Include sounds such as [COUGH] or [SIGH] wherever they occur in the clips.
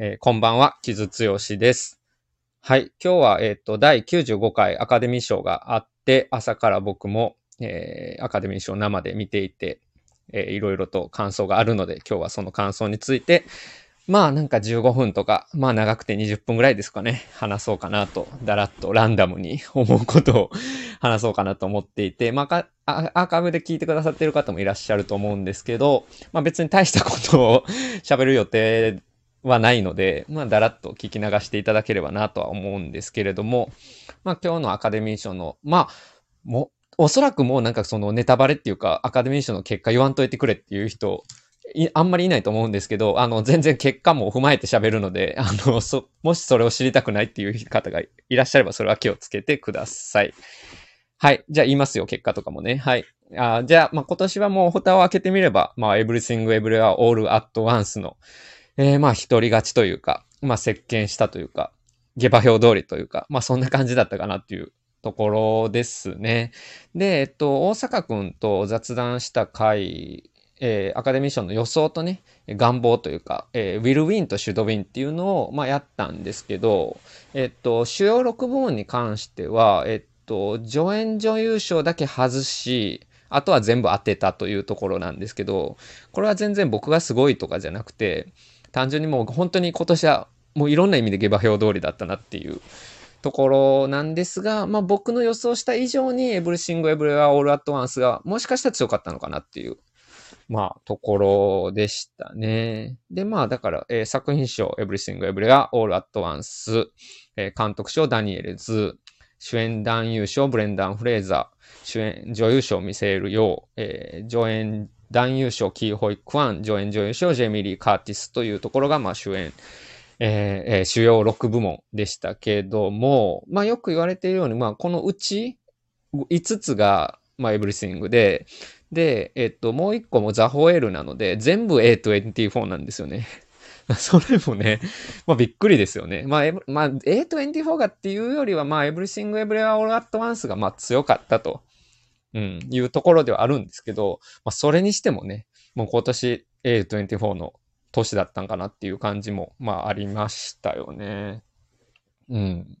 えーこんばんは、木津剛です。はい、今日は、えっ、と、第95回アカデミー賞があって、朝から僕も、えーアカデミー賞生で見ていて、えーいろいろと感想があるので、今日はその感想について、まあなんか15分とか、まあ長くて20分ぐらいですかね、話そうかなと、だらっとランダムに [LAUGHS] 思うことを [LAUGHS] 話そうかなと思っていて、まあアーカイブで聞いてくださってる方もいらっしゃると思うんですけど、まあ別に大したことを [LAUGHS] 喋る予定はないので、まあだらっと聞き流していただければなとは思うんですけれども、まあ今日のアカデミー賞の、まあ、も、おそらくもうなんかそのネタバレっていうか、アカデミー賞の結果言わんといてくれっていう人、いあんまりいないと思うんですけど、あの、全然結果も踏まえて喋るので、[LAUGHS] あの、そ、もしそれを知りたくないっていう方がいらっしゃれば、それは気をつけてください。はい。じゃあ言いますよ、結果とかもね。はい。あじゃあ、まあ、今年はもう蓋を開けてみれば、まあ、Everything Everywhere All at Once の、えーまあ、一人勝ちというか、まあ、席巻したというか、下馬評通りというか、まあ、そんな感じだったかなっていうところですね。で、えっと、大阪くんと雑談した回、えーアカデミー賞の予想とね、願望というか、えー、will win と should win っていうのを、まあ、やったんですけど、えっと、主要6部門に関しては、えっと、助演女優賞だけ外し、あとは全部当てたというところなんですけど、これは全然僕がすごいとかじゃなくて、単純にもう本当に今年はもういろんな意味で下馬評通りだったなっていうところなんですが、まあ僕の予想した以上にエブリシング・エブリウェア・オール・アット・ワンスがもしかしたら強かったのかなっていう、まあところでしたね。で、まあだから、えー作品賞エブリシング・エブリウェア・オール・アット・ワンス、えー監督賞ダニエルズ、主演男優賞ブレンダン・フレーザー、主演女優賞ミシェール・ヨー、えー助演男優賞キー・ホイ・クワン、助演女優賞ジェイミー・リー・カーティスというところが、まあ主演、えーえ主要6部門でしたけども、まあよく言われているように、まあこのうち5つが、まあエブリシングで、で、えっと、もう1個もザ・ホエールなので、全部 A24 なんですよね。[LAUGHS] それもね、まあびっくりですよね。まあ、まあ、A24 がっていうよりは、まあ、エブリシング・エブリウェア・オール・アット・ワンスが、まあ強かったと、うん、いうところではあるんですけど、まあそれにしてもね、もう今年 A24 の年だったんかなっていう感じも、まあありましたよね。うん。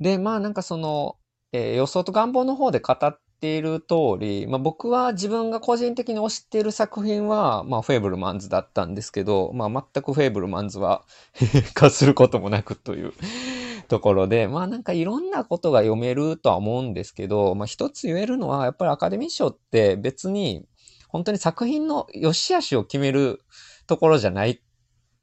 で、まあなんかその、えー予想と願望の方で語っている通り、まあ僕は自分が個人的に推している作品は、まあフェーブルマンズだったんですけど、まあ全くフェーブルマンズは [LAUGHS] 化することもなくというところで、まあなんかいろんなことが読めるとは思うんですけど、まあ一つ言えるのは、やっぱりアカデミー賞って別に本当に作品の良し悪しを決めるところじゃないっ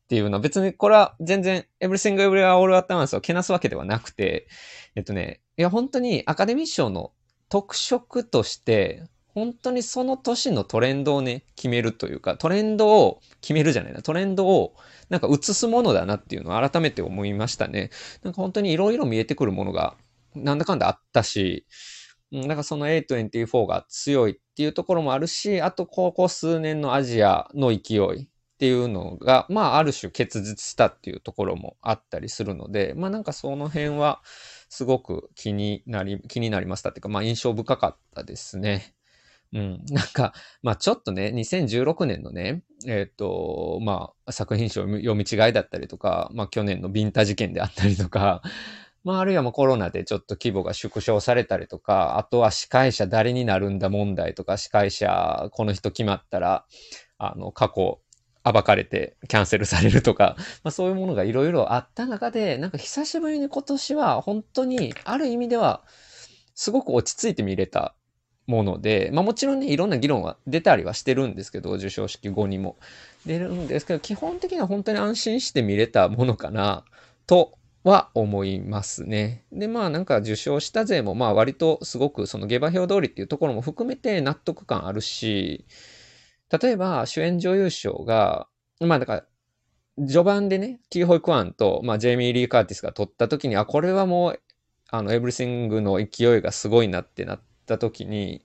ていうのは別にこれは全然 Everything Everywhere All at Once をけなすわけではなくて、えっとね、いや本当にアカデミー賞の特色として、本当にその年のトレンドをね、決めるというか、トレンドを決めるじゃないな、トレンドをなんか映すものだなっていうのを改めて思いましたね。なんか本当にいろいろ見えてくるものがなんだかんだあったし、なんかその A24 が強いっていうところもあるし、あとここ数年のアジアの勢いっていうのが、まあある種結実したっていうところもあったりするので、まあなんかその辺はすごく気になり、気になりましたっていうか、まあ印象深かったですね。うん。なんか、まあちょっとね、2016年のね、えっ、と、まあ作品賞読み違いだったりとか、まあ去年のビンタ事件であったりとか、[LAUGHS] まああるいはもうコロナでちょっと規模が縮小されたりとか、あとは司会者誰になるんだ問題とか、司会者この人決まったら、あの、過去暴かれてキャンセルされるとか、[LAUGHS] まあそういうものがいろいろあった中で、なんか久しぶりに今年は本当にある意味ではすごく落ち着いて見れたもので、まあもちろんね、いろんな議論は出たりはしてるんですけど、授賞式後にも。出るんですけど、基本的には本当に安心して見れたものかな、とは思いますね。で、まあなんか受賞した勢もまあ割とすごくその下馬評通りっていうところも含めて納得感あるし、例えば主演女優賞が、まあだから、序盤でね、キーホイ・クワンと、まあ、ジェイミー・リー・カーティスが撮った時に、あ、これはもう、あの、エブリシングの勢いがすごいなってなってた時に、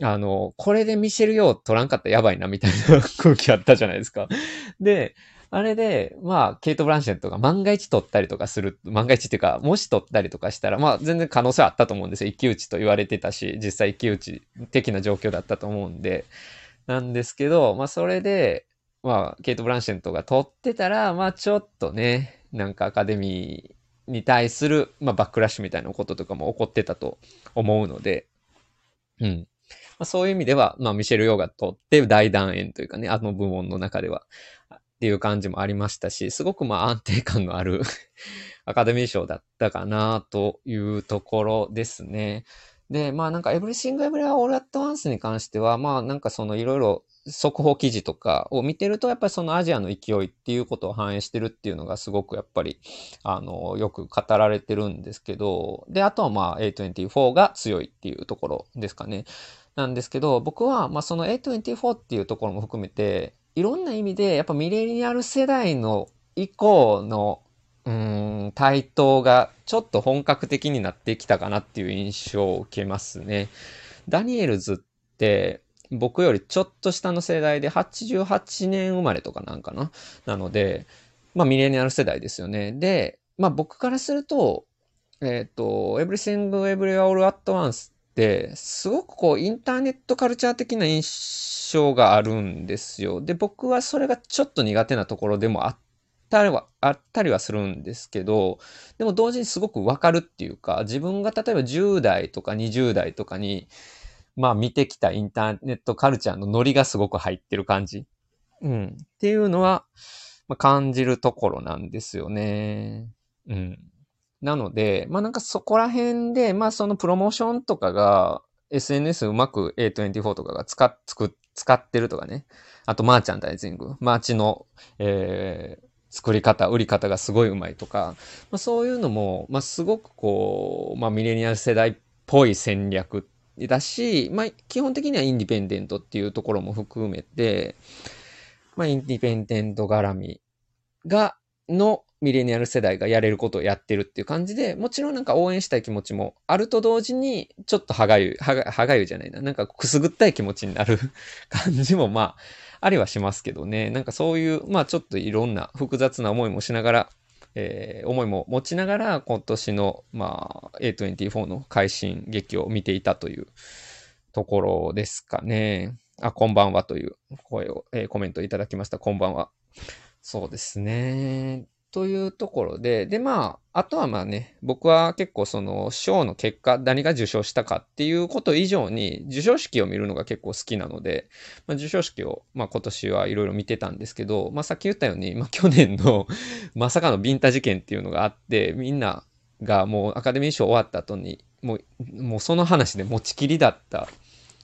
あの、これでミシェル・ヨー取らんかったらやばいなみたいな空気あったじゃないですか。で、あれで、まあ、ケイト・ブランシェットが万が一取ったりとかする、万が一っていうか、もし取ったりとかしたら、まあ、全然可能性はあったと思うんですよ。一騎打ちと言われてたし、実際一騎打ち的な状況だったと思うんで。なんですけど、まあ、それで、まあ、ケイト・ブランシェットが取ってたら、まあ、ちょっとね、なんかアカデミーに対する、まあ、バックラッシュみたいなこととかも起こってたと思うので、うん。まあ、そういう意味では、まあ、ミシェル・ヨーがとって大団円というかね、あの部門の中では、っていう感じもありましたし、すごくまあ安定感のある [LAUGHS] アカデミー賞だったかなというところですね。で、まあなんかエブリシングエブリアオールアットワンスに関しては、まあなんかそのいろいろ速報記事とかを見てると、やっぱりそのアジアの勢いっていうことを反映してるっていうのがすごくやっぱり、あの、よく語られてるんですけど、で、あとはまあ A24 が強いっていうところですかね。なんですけど、僕はまあその A24 っていうところも含めて、いろんな意味でやっぱミレニアル世代の以降のうん、台頭がちょっと本格的になってきたかなっていう印象を受けますね。ダニエルズって僕よりちょっと下の世代で88年生まれとかなんかな？なので、まあミレニアル世代ですよね。で、まあ僕からすると、えっ、ー、と、Everything Everywhere All at Once って、すごくこうインターネットカルチャー的な印象があるんですよ。で、僕はそれがちょっと苦手なところでもあったりは、あったりはするんですけど、でも同時にすごくわかるっていうか、自分が例えば10代とか20代とかに、まあ見てきたインターネットカルチャーのノリがすごく入ってる感じ。うん。っていうのは、まあ、感じるところなんですよね。うん。なので、まあなんかそこら辺で、まあそのプロモーションとかが SNS うまく A24 とかが使っ、使ってるとかね。あとマーチャンダイジング。マーチの、えー、作り方、売り方がすごいうまいとか、まあ、そういうのも、まあ、すごくこう、まあ、ミレニアル世代っぽい戦略だし、まあ、基本的にはインディペンデントっていうところも含めて、まあ、インディペンデント絡みが、のミレニアル世代がやれることをやってるっていう感じで、もちろんなんか応援したい気持ちもあると同時に、ちょっと歯がゆい、歯が、がゆいじゃないな。なんかくすぐったい気持ちになる [LAUGHS] 感じもまあ、ありはしますけどね。なんかそういう、まあちょっといろんな複雑な思いもしながら、えー、思いも持ちながら、今年の、まあ、A24 の快進劇を見ていたというところですかね。あ、こんばんはという声を、えー、コメントいただきました。こんばんは。そうですね。というところで、で、まあ、あとはまあね、僕は結構その賞の結果、何が受賞したかっていうこと以上に、授賞式を見るのが結構好きなので、まあ、授賞式を、まあ今年はいろいろ見てたんですけど、まあさっき言ったように、まあ去年の [LAUGHS] まさかのビンタ事件っていうのがあって、みんながもうアカデミー賞終わった後に、もう、もうその話で持ちきりだった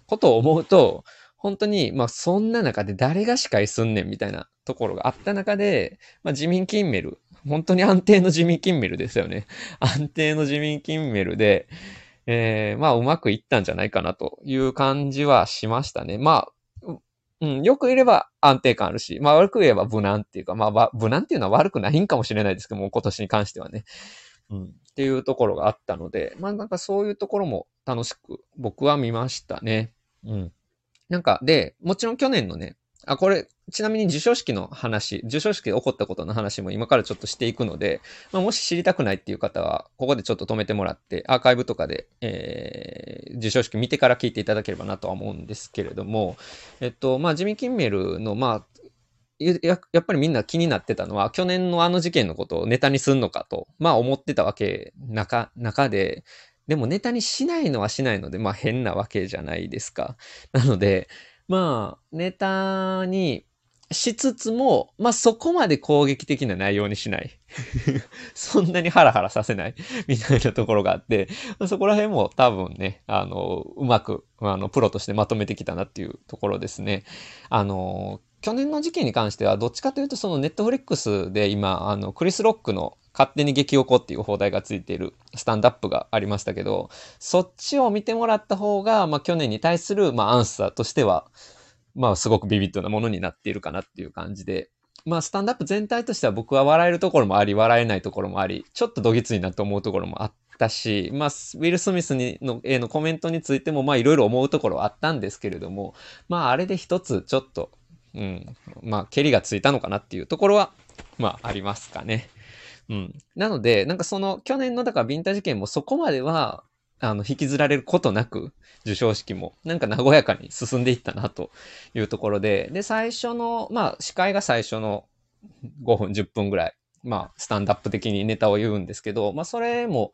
ことを思うと、本当に、まあそんな中で誰が司会すんねんみたいなところがあった中で、まあ自民金メル、本当に安定の自民金メルですよね。[LAUGHS] 安定の自民金メルで、えー、まあうまくいったんじゃないかなという感じはしましたね。まあ、うん、よく言えば安定感あるし、まあ悪く言えば無難っていうか、まあ無難っていうのは悪くないんかもしれないですけども、今年に関してはね。うん、っていうところがあったので、まあなんかそういうところも楽しく僕は見ましたね。うん。なんか、で、もちろん去年のね、あ、これ、ちなみに授賞式の話、授賞式で起こったことの話も今からちょっとしていくので、まあ、もし知りたくないっていう方は、ここでちょっと止めてもらって、アーカイブとかで、えー、授賞式見てから聞いていただければなとは思うんですけれども、えっと、まあ、ジミー・キンメルの、まあ、ややっぱりみんな気になってたのは、去年のあの事件のことをネタにすんのかと、まあ思ってたわけ、中、中で、でもネタにしないのはしないので、まあ変なわけじゃないですか。なので、まあ、ネタにしつつも、まあそこまで攻撃的な内容にしない。[LAUGHS] そんなにハラハラさせないみたいなところがあって、そこら辺も多分ね、あの、うまく、あの、プロとしてまとめてきたなっていうところですね。あの、去年の事件に関しては、どっちかというと、そのネットフリックスで今、あの、クリス・ロックの勝手に激おこっていう放題がついているスタンダップがありましたけど、そっちを見てもらった方が、まあ去年に対する、まあアンサーとしては、まあすごくビビッドなものになっているかなっていう感じで、まあスタンダップ全体としては僕は笑えるところもあり、笑えないところもあり、ちょっとどぎついなと思うところもあったし、まあ、ウィル・スミスにのへのコメントについても、まあいろいろ思うところはあったんですけれども、まああれで一つちょっとうん、まあ、蹴りがついたのかなっていうところは、まあ、ありますかね。うん。なので、なんかその、去年の、だからビンタ事件もそこまでは、あの、引きずられることなく、授賞式も、なんか和やかに進んでいったなというところで、で、最初の、まあ、司会が最初の5分、10分ぐらい、まあ、スタンダップ的にネタを言うんですけど、まあ、それも、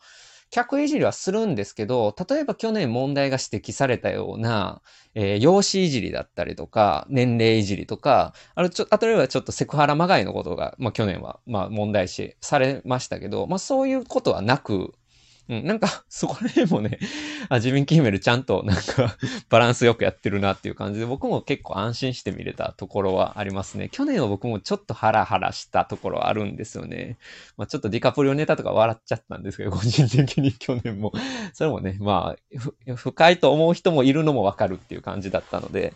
客いじりはするんですけど、例えば去年問題が指摘されたような、えー、容姿いじりだったりとか、年齢いじりとか、あのちょ、例えばちょっとセクハラまがいのことが、まあ去年は、まあ問題視されましたけど、まあそういうことはなく、うん、なんか、[LAUGHS] そこら辺もね、あ、自民キーメルちゃんとなんか [LAUGHS] バランスよくやってるなっていう感じで、僕も結構安心して見れたところはありますね。去年は僕もちょっとハラハラしたところはあるんですよね。まあちょっとディカプリオネタとか笑っちゃったんですけど、[LAUGHS] 個人的に去年もそれもね、まあ、不快と思う人もいるのもわかるっていう感じだったので、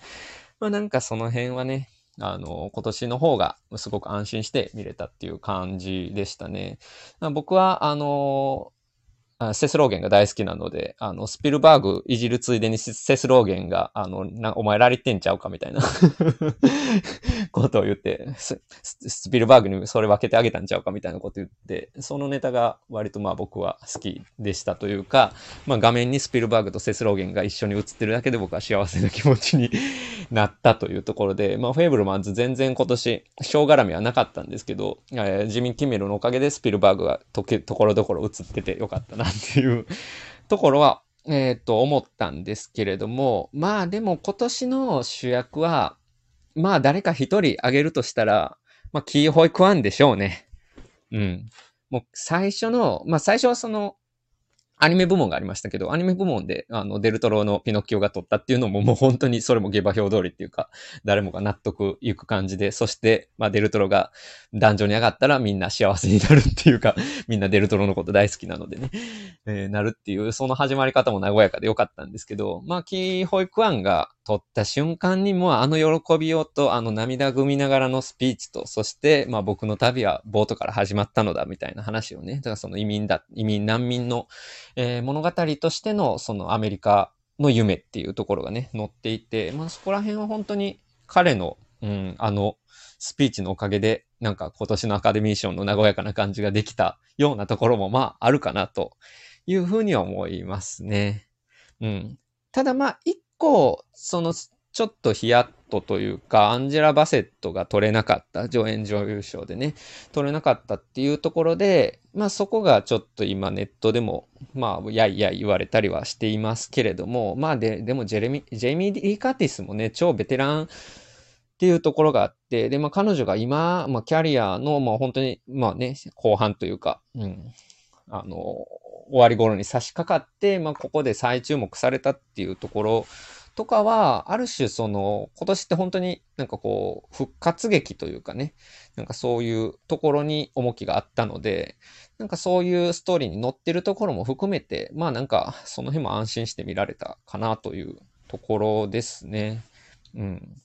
まあなんかその辺はね、あの、今年の方がすごく安心して見れたっていう感じでしたね。僕は、あの、セスローゲンが大好きなので、あの、スピルバーグいじるついでにセスローゲンが、あの、なお前ラリってんちゃうかみたいな。[LAUGHS] ことを言って、スピルバーグにそれ分けてあげたんちゃうかみたいなこと言って、そのネタが割とまあ僕は好きでしたというか、まあ画面にスピルバーグとセスローゲンが一緒に映ってるだけで僕は幸せな気持ちになったというところで、まあフェーブルマンズ全然今年、賞絡みはなかったんですけど、えー、ジミー・キメルのおかげでスピルバーグがとところどころ映っててよかったなっていうところは、えっ、と、思ったんですけれども、まあでも今年の主役は、まあ誰か一人あげるとしたら、まあキーホイクワンでしょうね。うん。もう最初の、まあ最初はその、アニメ部門がありましたけど、アニメ部門で、あの、デルトロのピノッキオが撮ったっていうのももう本当にそれも下馬評通りっていうか、誰もが納得いく感じで、そして、まあデルトロが壇上に上がったらみんな幸せになるっていうか、[LAUGHS] みんなデルトロのこと大好きなのでね、えー、なるっていう、その始まり方も和やかでよかったんですけど、まあキーホイクワンが取った瞬間にもあの喜びをとあの涙ぐみながらのスピーチと、そしてまあ僕の旅はボートから始まったのだみたいな話をね、だからその移民だ、移民難民の、えー、物語としてのそのアメリカの夢っていうところがね、載っていて、まあそこら辺は本当に彼の、うん、あの、スピーチのおかげで、なんか今年のアカデミー賞の和やかな感じができたようなところもまああるかなというふうには思いますね。うん。ただまあ一構、その、ちょっとヒヤッとというか、アンジェラ・バセットが取れなかった、助演女優賞でね、取れなかったっていうところで、まあそこがちょっと今ネットでも、まあ、やいやい言われたりはしていますけれども、まあで、でもジェレミ、ジェイミー・リー・カーティスもね、超ベテランっていうところがあって、で、まあ彼女が今、まあキャリアの、まあ本当に、まあね、後半というか、うん、あの、終わり頃に差し掛かって、まあここで再注目されたっていうところとかは、ある種その、今年って本当になんかこう、復活劇というかね、なんかそういうところに重きがあったので、なんかそういうストーリーに載ってるところも含めて、まあなんかその辺も安心して見られたかなというところですね。うん。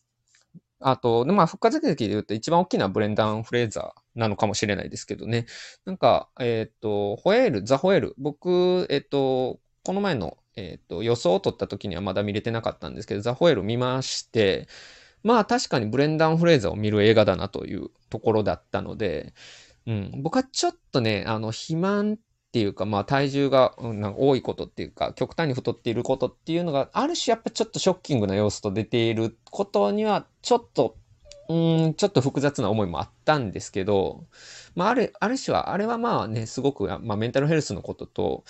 あと、まあ復活劇で言うと一番大きなブレンダン・フレーザーなのかもしれないですけどね。なんか、えっ、ー、と、ホエール、ザ・ホエール。僕、えっ、ー、と、この前のえっ、ー、と、予想を取った時にはまだ見れてなかったんですけど、ザ・ホエール見まして、まあ確かにブレンダン・フレーザーを見る映画だなというところだったので、うん、僕はちょっとね、あの、肥満っていうか、まあ体重が、うん、なんか多いことっていうか、極端に太っていることっていうのが、ある種やっぱちょっとショッキングな要素と出ていることには、ちょっと、うん、ちょっと複雑な思いもあったんですけど、まあある、ある種は、あれはまあね、すごく、まあメンタルヘルスのことと、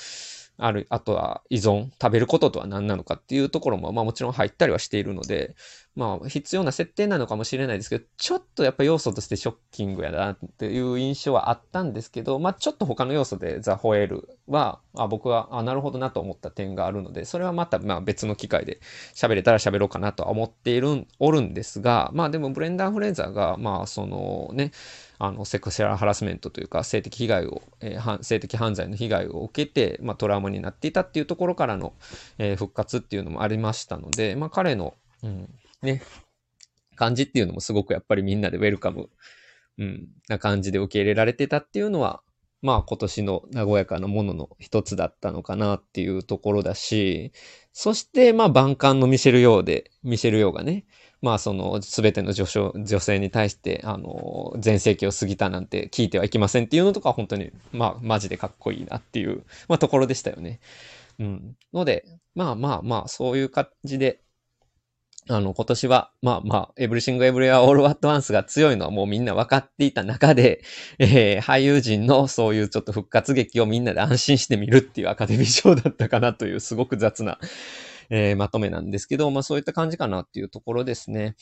ある、あとは依存、食べることとは何なのかっていうところも、まあもちろん入ったりはしているので、まあ必要な設定なのかもしれないですけど、ちょっとやっぱ要素としてショッキングやなっていう印象はあったんですけど、まあちょっと他の要素でザ・ホエールは、あ僕は、あ、なるほどなと思った点があるので、それはまたまあ別の機会で喋れたら喋ろうかなとは思っている、おるんですが、まあでもブレンダー・フレーザーが、まあそのね、あの、セクシャルハラスメントというか、性的被害を、えー、性的犯罪の被害を受けて、まあ、トラウマになっていたっていうところからの、えー、復活っていうのもありましたので、まあ、彼の、うん、ね、感じっていうのもすごくやっぱりみんなでウェルカム、うん、な感じで受け入れられてたっていうのは、まあ今年の和やかなものの一つだったのかなっていうところだし、そしてまあ万感の見せるようで、見せるようがね、まあその全ての女女性に対して、あの、全盛期を過ぎたなんて聞いてはいけませんっていうのとか本当に、まあマジでかっこいいなっていう、まあところでしたよね。うん。ので、まあまあまあ、そういう感じで、あの、今年は、まあまあ、エブリシング・エブリア・オール・アット・ワンスが強いのはもうみんな分かっていた中で、[LAUGHS] えー、俳優陣のそういうちょっと復活劇をみんなで安心して見るっていうアカデミー賞だったかなというすごく雑な、えー、まとめなんですけど、まあそういった感じかなっていうところですね。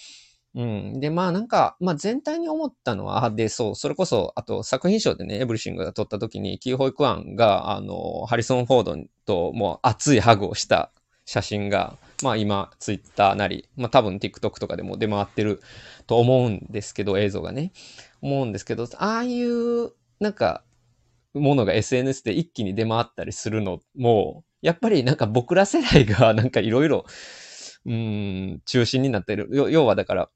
うん。で、まあなんか、まあ全体に思ったのは、で、そう、それこそ、あと作品賞でね、エブリシングが撮った時に、キーホイクワンが、あの、ハリソン・フォードともう熱いハグをした写真が、まあ今、ツイッターなり、まあ多分 TikTok とかでも出回ってると思うんですけど、映像がね。思うんですけど、ああいう、なんか、ものが SNS で一気に出回ったりするのも、やっぱりなんか僕ら世代が [LAUGHS] なんかいろいろ、うん、中心になってる。要はだから、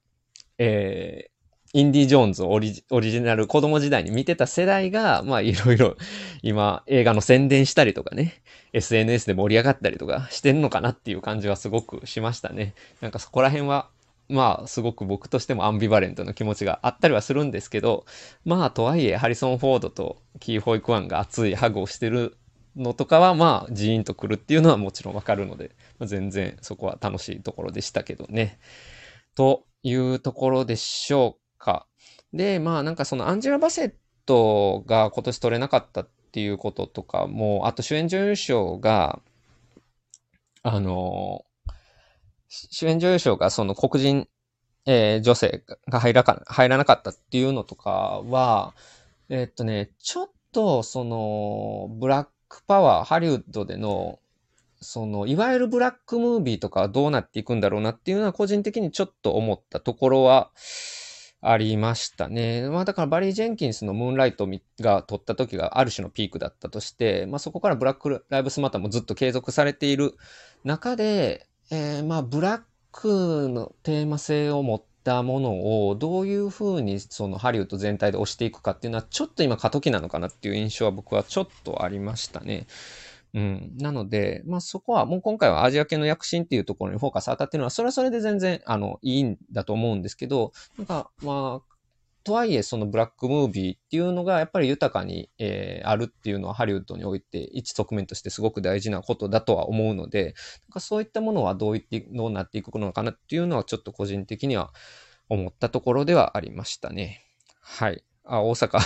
えー、インディ・ジョーンズオリオリジナル子供時代に見てた世代が、まあいろいろ今映画の宣伝したりとかね、SNS で盛り上がったりとかしてんのかなっていう感じはすごくしましたね。なんかそこら辺は、まあすごく僕としてもアンビバレントな気持ちがあったりはするんですけど、まあとはいえハリソン・フォードとキー・ホイクワンが熱いハグをしてるのとかはまあジーンとくるっていうのはもちろんわかるので、まあ、全然そこは楽しいところでしたけどね。というところでしょうか。で、まあなんかそのアンジェラ・バセットが今年取れなかったっていうこととかも、あと主演女優賞が、あの、主演女優賞がその黒人、えー、女性が入らか入らなかったっていうのとかは、えー、っとね、ちょっとその、ブラックパワー、ハリウッドでのその、いわゆるブラックムービーとかはどうなっていくんだろうなっていうのは個人的にちょっと思ったところはありましたね。まあだからバリー・ジェンキンスのムーンライトが撮った時がある種のピークだったとして、まあそこからブラック・ライブスマターもずっと継続されている中で、えー、まあブラックのテーマ性を持ったものをどういうふうにそのハリウッド全体で押していくかっていうのはちょっと今過渡期なのかなっていう印象は僕はちょっとありましたね。うん。なので、まあそこはもう今回はアジア系の躍進っていうところにフォーカス当たってるのは、それはそれで全然、あの、いいんだと思うんですけど、なんか、まあ、とはいえ、そのブラックムービーっていうのがやっぱり豊かに、えー、あるっていうのはハリウッドにおいて一側面としてすごく大事なことだとは思うので、なんかそういったものはどういって、どうなっていくのかなっていうのはちょっと個人的には思ったところではありましたね。はい。あ、大阪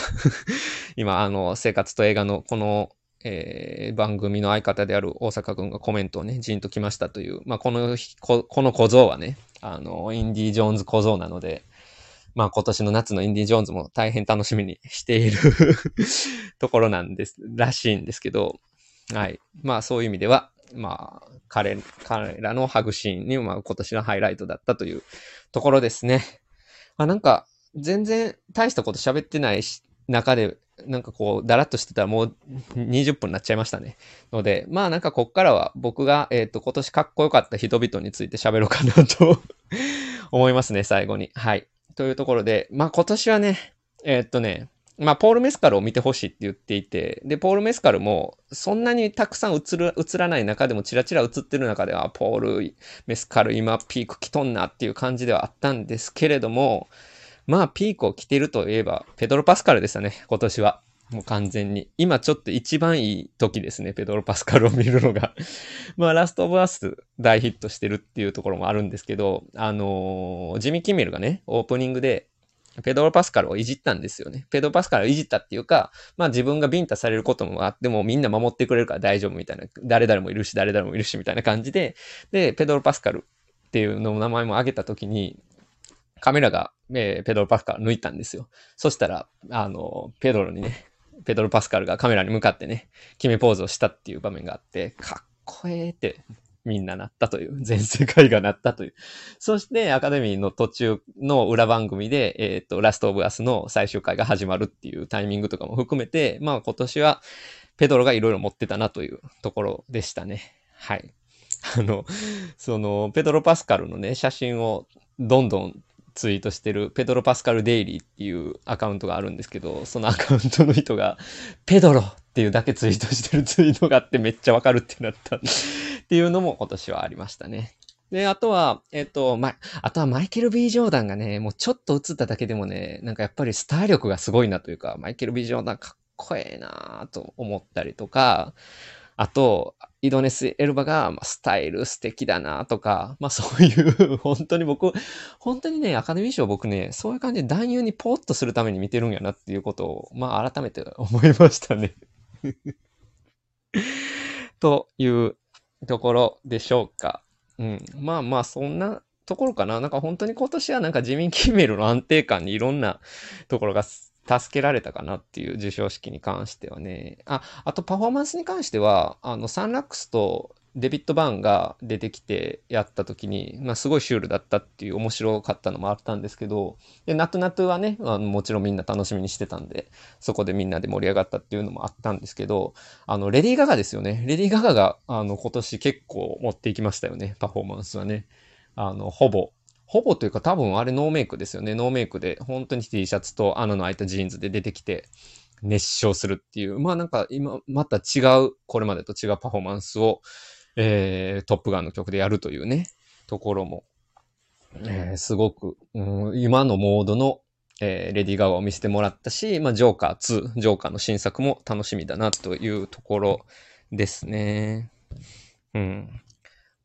[LAUGHS] 今、あの、生活と映画のこのえー、番組の相方である大阪君がコメントをね、じんときましたという、まあ、このこ、この小僧はね、あの、インディ・ジョーンズ小僧なので、まあ今年の夏のインディ・ジョーンズも大変楽しみにしている [LAUGHS] ところなんです、らしいんですけど、はい。まあそういう意味では、まあ彼、彼らのハグシーンに、まあ今年のハイライトだったというところですね。まあなんか、全然大したこと喋ってない中でなんかこう、だらっとしてたらもう20分になっちゃいましたね。ので、まあなんかこっからは僕が、えっ、ー、と、今年かっこよかった人々について喋ろうかなと [LAUGHS] 思いますね、最後に。はい。というところで、まあ今年はね、えー、っとね、まあ、ポール・メスカルを見てほしいって言っていて、で、ポール・メスカルも、そんなにたくさん映る、映らない中でも、チラチラ映ってる中では、ポール・メスカル今ピーク来とんなっていう感じではあったんですけれども、まあ、ピークを着てるといえば、ペドロ・パスカルでしたね、今年は。もう完全に。今ちょっと一番いい時ですね、ペドロ・パスカルを見るのが。[LAUGHS] まあ、ラスト・オブ・アス大ヒットしてるっていうところもあるんですけど、あのー、ジミー・キメルがね、オープニングで、ペドロ・パスカルをいじったんですよね。ペドロ・パスカルをいじったっていうか、まあ自分がビンタされることもあってもみんな守ってくれるから大丈夫みたいな、誰々もいるし、誰々もいるしみたいな感じで、で、ペドロ・パスカルっていうの名前も挙げたときに、カメラが、えー、ペドロ・パスカル抜いたんですよ。そしたら、あの、ペドロにね、ペドロ・パスカルがカメラに向かってね、決めポーズをしたっていう場面があって、かっこええってみんななったという、[LAUGHS] 全世界がなったという。そしてアカデミーの途中の裏番組で、えっ、ー、と、ラストオブアスの最終回が始まるっていうタイミングとかも含めて、まあ今年はペドロがいろいろ持ってたなというところでしたね。はい。あの、その、ペドロ・パスカルのね、写真をどんどんツイートしてるペドロ・パスカル・デイリーっていうアカウントがあるんですけど、そのアカウントの人が、ペドロっていうだけツイートしてるツイートがあってめっちゃわかるってなったっていうのも今年はありましたね。で、あとは、えっと、ま、あとはマイケル・ B・ ジョーダンがね、もうちょっと映っただけでもね、なんかやっぱりスター力がすごいなというか、マイケル・ B・ ジョーダンかっこええなぁと思ったりとか、あと、イドネス・エルバが、まあ、スタイル素敵だなとか、まあそういう、本当に僕、本当にね、アカデミー賞僕ね、そういう感じで男優にポッとするために見てるんやなっていうことを、まあ改めて思いましたね。というところでしょうか。うん。まあまあ、そんなところかな。なんか本当に今年はなんか自民キーメルの安定感にいろんなところが助けられたかなっていう授賞式に関してはね。あ、あとパフォーマンスに関しては、あの、サンラックスとデビッド・バーンが出てきてやった時に、まあ、すごいシュールだったっていう面白かったのもあったんですけど、で、ナトナトはね、あもちろんみんな楽しみにしてたんで、そこでみんなで盛り上がったっていうのもあったんですけど、あの、レディー・ガガですよね。レディー・ガガが、あの、今年結構持っていきましたよね、パフォーマンスはね。あの、ほぼ、ほぼというか多分あれノーメイクですよね。ノーメイクで、本当に T シャツと穴の開いたジーンズで出てきて、熱唱するっていう。まあなんか今、また違う、これまでと違うパフォーマンスを、えー、トップガンの曲でやるというね、ところも、えー、すごく、うん、今のモードの、えー、レディー・ガガを見せてもらったし、まあ、ジョーカー2、ジョーカーの新作も楽しみだなというところですね。うん。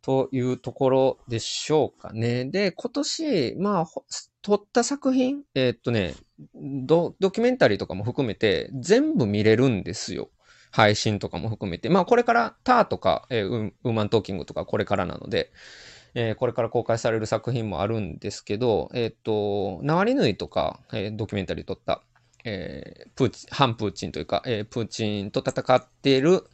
というところでしょうかね。で、今年、まあ、撮った作品、えー、っとねド、ドキュメンタリーとかも含めて全部見れるんですよ。配信とかも含めて。まあ、これから、ターとか、えー、ウーマントーキングとかこれからなので、えー、これから公開される作品もあるんですけど、えっ、と、ナワリヌイとか、えドキュメンタリー撮った、えー、プーチン、反プーチンというか、えー、プーチンと戦っている、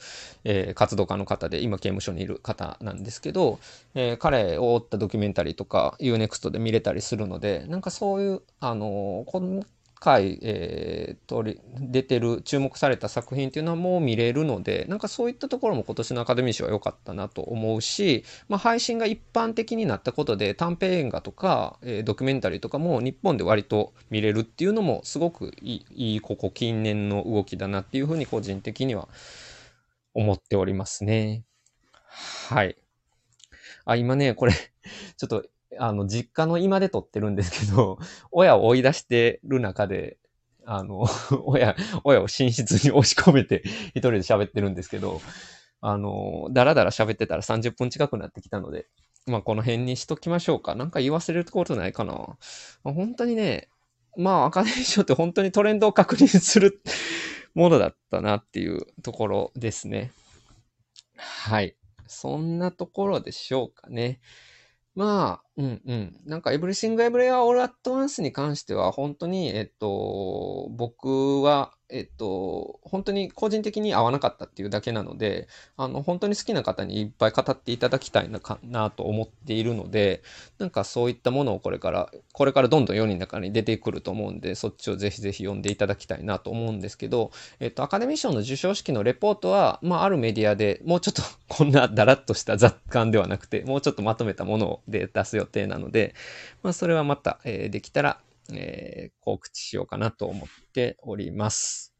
えー、活動家の方で、今刑務所にいる方なんですけど、え彼を追ったドキュメンタリーとかユーネクストで見れたりするので、なんかそういう、あの今回、えー、取り、出てる、注目された作品っていうのはもう見れるので、なんかそういったところも今年のアカデミー賞は良かったなと思うし、まあ配信が一般的になったことで短編映画とか、えー、ドキュメンタリーとかも日本で割と見れるっていうのもすごくいい、いいここ近年の動きだなっていうふうに個人的には思っておりますね。はい。あ、今ね、これ [LAUGHS] ちょっとあの、実家の今で撮ってるんですけど、[LAUGHS] 親を追い出してる中で、あの、[LAUGHS] 親、親を寝室に押し込めて一人で喋ってるんですけど、あの、だらだら喋ってたら30分近くなってきたので、まあこの辺にしときましょうか。なんか言い忘れることないかな。まあ、本当にね、まあアカデミー賞って本当にトレンドを確認するものだったなっていうところですね。はい。そんなところでしょうかね。まあ、うんうん。なんか、エブリシング・エブレア・オール・アット・ワンスに関しては、本当に、えっと、僕は、えっと、本当に個人的に合わなかったっていうだけなので、あの、本当に好きな方にいっぱい語っていただきたいなかなと思っているので、なんかそういったものをこれから、これからどんどん世の中に出てくると思うんで、そっちをぜひぜひ読んでいただきたいなと思うんですけど、えっと、アカデミー賞の授賞式のレポートは、まあ、あるメディアでもうちょっと [LAUGHS] こんなだらっとした雑感ではなくて、もうちょっとまとめたもので出す予定なので、まあ、それはまた、えー、できたら、えー、告知しようかなと思っております。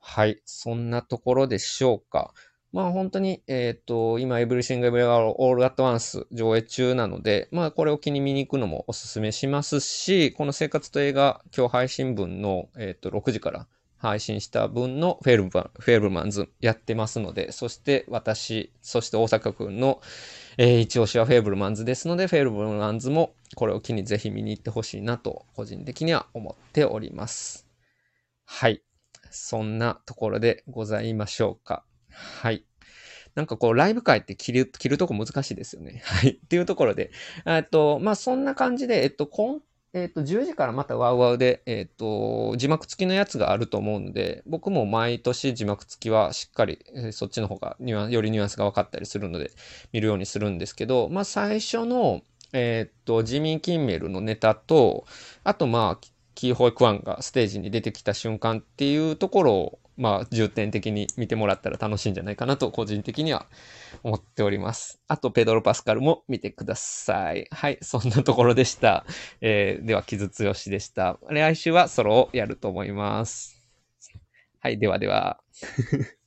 はい。そんなところでしょうか。まあ本当に、えっ、ー、と、今、Everything Everywhere All at Once 上映中なので、まあこれを機に見に行くのもおすすめしますし、この生活と映画今日配信分の、えっ、ー、と、6時から配信した分のフェルマフェルマンズやってますので、そして私、そして大阪府の、えー、一押しはフェーブルマンズですので、フェーブルマンズもこれを機にぜひ見に行ってほしいなと、個人的には思っております。はい。そんなところでございましょうか。はい。なんかこう、ライブ会って切る、切るとこ難しいですよね。はい。っていうところで、えっと、まあ、そんな感じで、えっと、今えっ、ー、と、10時からまたワウワウで、えっ、ー、と、字幕付きのやつがあると思うので、僕も毎年字幕付きはしっかり、えー、そっちの方がニュアン、よりニュアンスが分かったりするので、見るようにするんですけど、まあ、最初の、えっ、と、ジミー・キンメルのネタと、あと、まあ、キーホイ・クワンがステージに出てきた瞬間っていうところを、まあ、重点的に見てもらったら楽しいんじゃないかなと、個人的には思っております。あと、ペドロ・パスカルも見てください。はい、そんなところでした。えー、では、木津剛でした。来週はソロをやると思います。はい、ではでは。[LAUGHS]